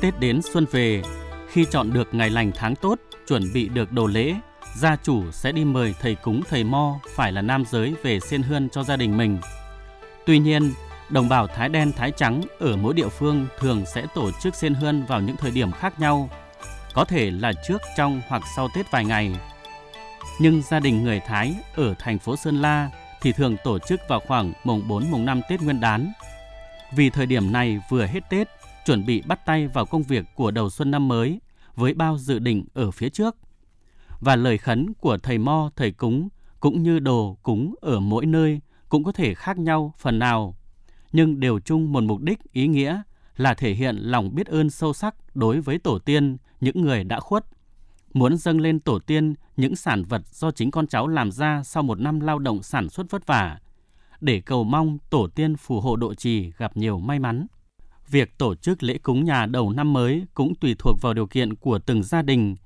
Tết đến xuân về, khi chọn được ngày lành tháng tốt, chuẩn bị được đồ lễ, gia chủ sẽ đi mời thầy cúng thầy mo phải là nam giới về xiên hương cho gia đình mình. Tuy nhiên, đồng bào Thái đen Thái trắng ở mỗi địa phương thường sẽ tổ chức xiên hương vào những thời điểm khác nhau, có thể là trước, trong hoặc sau Tết vài ngày. Nhưng gia đình người Thái ở thành phố Sơn La thì thường tổ chức vào khoảng mùng 4 mùng 5 Tết Nguyên đán. Vì thời điểm này vừa hết Tết, chuẩn bị bắt tay vào công việc của đầu xuân năm mới với bao dự định ở phía trước. Và lời khấn của thầy mo, thầy cúng cũng như đồ cúng ở mỗi nơi cũng có thể khác nhau phần nào, nhưng đều chung một mục đích ý nghĩa là thể hiện lòng biết ơn sâu sắc đối với tổ tiên, những người đã khuất. Muốn dâng lên tổ tiên những sản vật do chính con cháu làm ra sau một năm lao động sản xuất vất vả, để cầu mong tổ tiên phù hộ độ trì gặp nhiều may mắn. Việc tổ chức lễ cúng nhà đầu năm mới cũng tùy thuộc vào điều kiện của từng gia đình.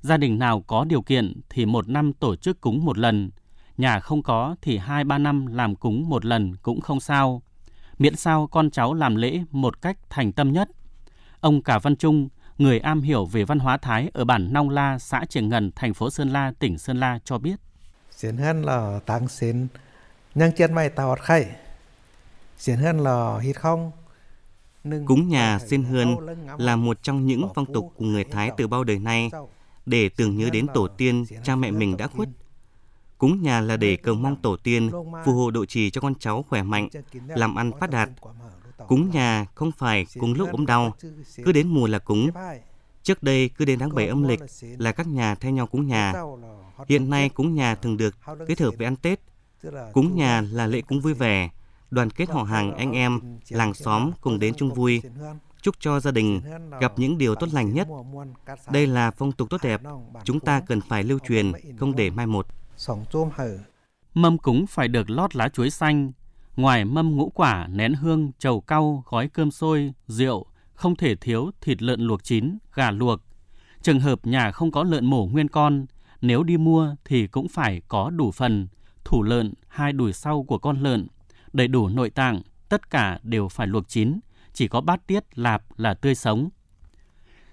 Gia đình nào có điều kiện thì một năm tổ chức cúng một lần, nhà không có thì hai ba năm làm cúng một lần cũng không sao. Miễn sao con cháu làm lễ một cách thành tâm nhất. Ông Cả Văn Trung, người am hiểu về văn hóa Thái ở bản Nong La, xã Trường Ngân, thành phố Sơn La, tỉnh Sơn La cho biết. xin hơn là tăng xin, nhân chân mày tàu khay. xin hơn là hít không, Cúng nhà xin hương là một trong những phong tục của người Thái từ bao đời nay để tưởng nhớ đến tổ tiên, cha mẹ mình đã khuất. Cúng nhà là để cầu mong tổ tiên phù hộ độ trì cho con cháu khỏe mạnh, làm ăn phát đạt. Cúng nhà không phải cúng lúc ốm đau, cứ đến mùa là cúng. Trước đây cứ đến tháng 7 âm lịch là các nhà thay nhau cúng nhà. Hiện nay cúng nhà thường được kết hợp với ăn Tết. Cúng nhà là lễ cúng vui vẻ, đoàn kết họ hàng anh em, làng xóm cùng đến chung vui, chúc cho gia đình gặp những điều tốt lành nhất. Đây là phong tục tốt đẹp, chúng ta cần phải lưu truyền, không để mai một. Mâm cúng phải được lót lá chuối xanh, ngoài mâm ngũ quả, nén hương, trầu cau, gói cơm sôi, rượu, không thể thiếu thịt lợn luộc chín, gà luộc. Trường hợp nhà không có lợn mổ nguyên con, nếu đi mua thì cũng phải có đủ phần, thủ lợn, hai đùi sau của con lợn, đầy đủ nội tạng, tất cả đều phải luộc chín, chỉ có bát tiết lạp là tươi sống.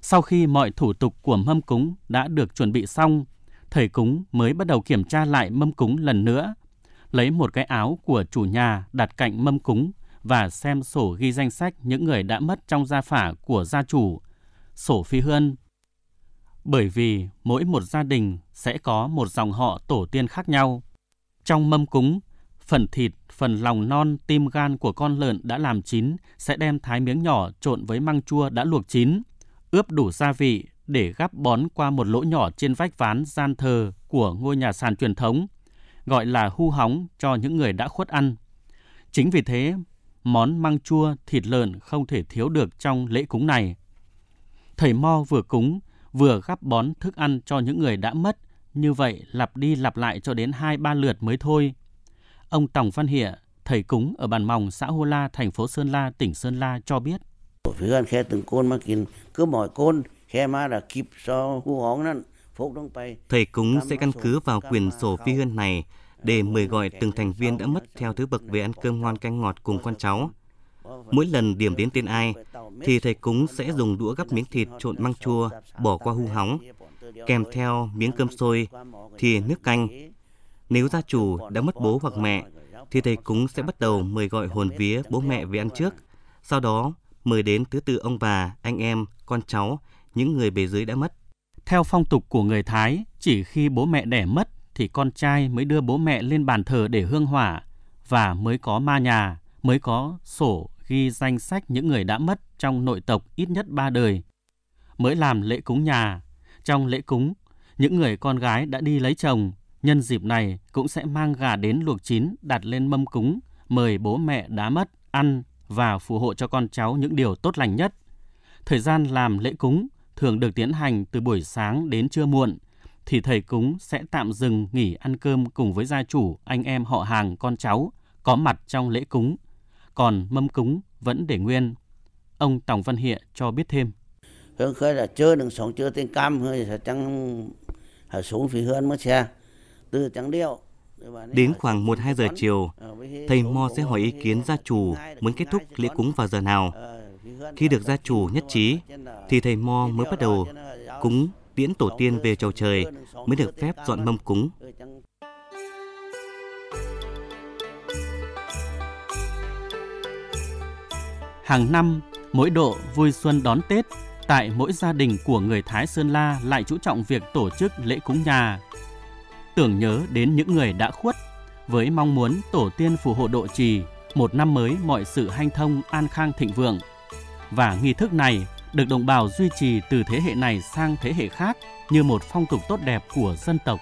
Sau khi mọi thủ tục của mâm cúng đã được chuẩn bị xong, thầy cúng mới bắt đầu kiểm tra lại mâm cúng lần nữa, lấy một cái áo của chủ nhà đặt cạnh mâm cúng và xem sổ ghi danh sách những người đã mất trong gia phả của gia chủ, sổ phi hương. Bởi vì mỗi một gia đình sẽ có một dòng họ tổ tiên khác nhau. Trong mâm cúng Phần thịt, phần lòng non, tim gan của con lợn đã làm chín sẽ đem thái miếng nhỏ trộn với măng chua đã luộc chín, ướp đủ gia vị để gắp bón qua một lỗ nhỏ trên vách ván gian thờ của ngôi nhà sàn truyền thống, gọi là hu hóng cho những người đã khuất ăn. Chính vì thế, món măng chua thịt lợn không thể thiếu được trong lễ cúng này. Thầy Mo vừa cúng, vừa gắp bón thức ăn cho những người đã mất, như vậy lặp đi lặp lại cho đến hai ba lượt mới thôi. Ông Tòng Văn Hiện, thầy cúng ở bản Mòng, xã Hô La, thành phố Sơn La, tỉnh Sơn La cho biết. Phía gần khe từng côn mà kín, cứ mọi côn, khe mà là kịp cho hu hóng năn, Thầy cúng sẽ căn cứ vào quyền sổ phi hương này để mời gọi từng thành viên đã mất theo thứ bậc về ăn cơm ngon canh ngọt cùng con cháu. Mỗi lần điểm đến tên ai, thì thầy cúng sẽ dùng đũa gắp miếng thịt trộn măng chua, bỏ qua hu hóng, kèm theo miếng cơm sôi, thì nước canh, nếu gia chủ đã mất bố hoặc mẹ, thì thầy cúng sẽ bắt đầu mời gọi hồn vía bố mẹ về ăn trước. Sau đó, mời đến thứ tự ông bà, anh em, con cháu, những người bề dưới đã mất. Theo phong tục của người Thái, chỉ khi bố mẹ đẻ mất thì con trai mới đưa bố mẹ lên bàn thờ để hương hỏa và mới có ma nhà, mới có sổ ghi danh sách những người đã mất trong nội tộc ít nhất ba đời. Mới làm lễ cúng nhà. Trong lễ cúng, những người con gái đã đi lấy chồng Nhân dịp này cũng sẽ mang gà đến luộc chín đặt lên mâm cúng, mời bố mẹ đã mất ăn và phù hộ cho con cháu những điều tốt lành nhất. Thời gian làm lễ cúng thường được tiến hành từ buổi sáng đến trưa muộn, thì thầy cúng sẽ tạm dừng nghỉ ăn cơm cùng với gia chủ, anh em họ hàng, con cháu có mặt trong lễ cúng. Còn mâm cúng vẫn để nguyên. Ông Tòng Văn Hiệ cho biết thêm. Hương khơi là chưa đừng sống chưa tên cam hơi sẽ chẳng xuống phía hơn mất xe Đến khoảng 1-2 giờ chiều, thầy Mo sẽ hỏi ý kiến gia chủ muốn kết thúc lễ cúng vào giờ nào. Khi được gia chủ nhất trí, thì thầy Mo mới bắt đầu cúng tiễn tổ tiên về chầu trời mới được phép dọn mâm cúng. Hàng năm, mỗi độ vui xuân đón Tết, tại mỗi gia đình của người Thái Sơn La lại chú trọng việc tổ chức lễ cúng nhà. Tưởng nhớ đến những người đã khuất, với mong muốn tổ tiên phù hộ độ trì, một năm mới mọi sự hanh thông, an khang thịnh vượng. Và nghi thức này được đồng bào duy trì từ thế hệ này sang thế hệ khác như một phong tục tốt đẹp của dân tộc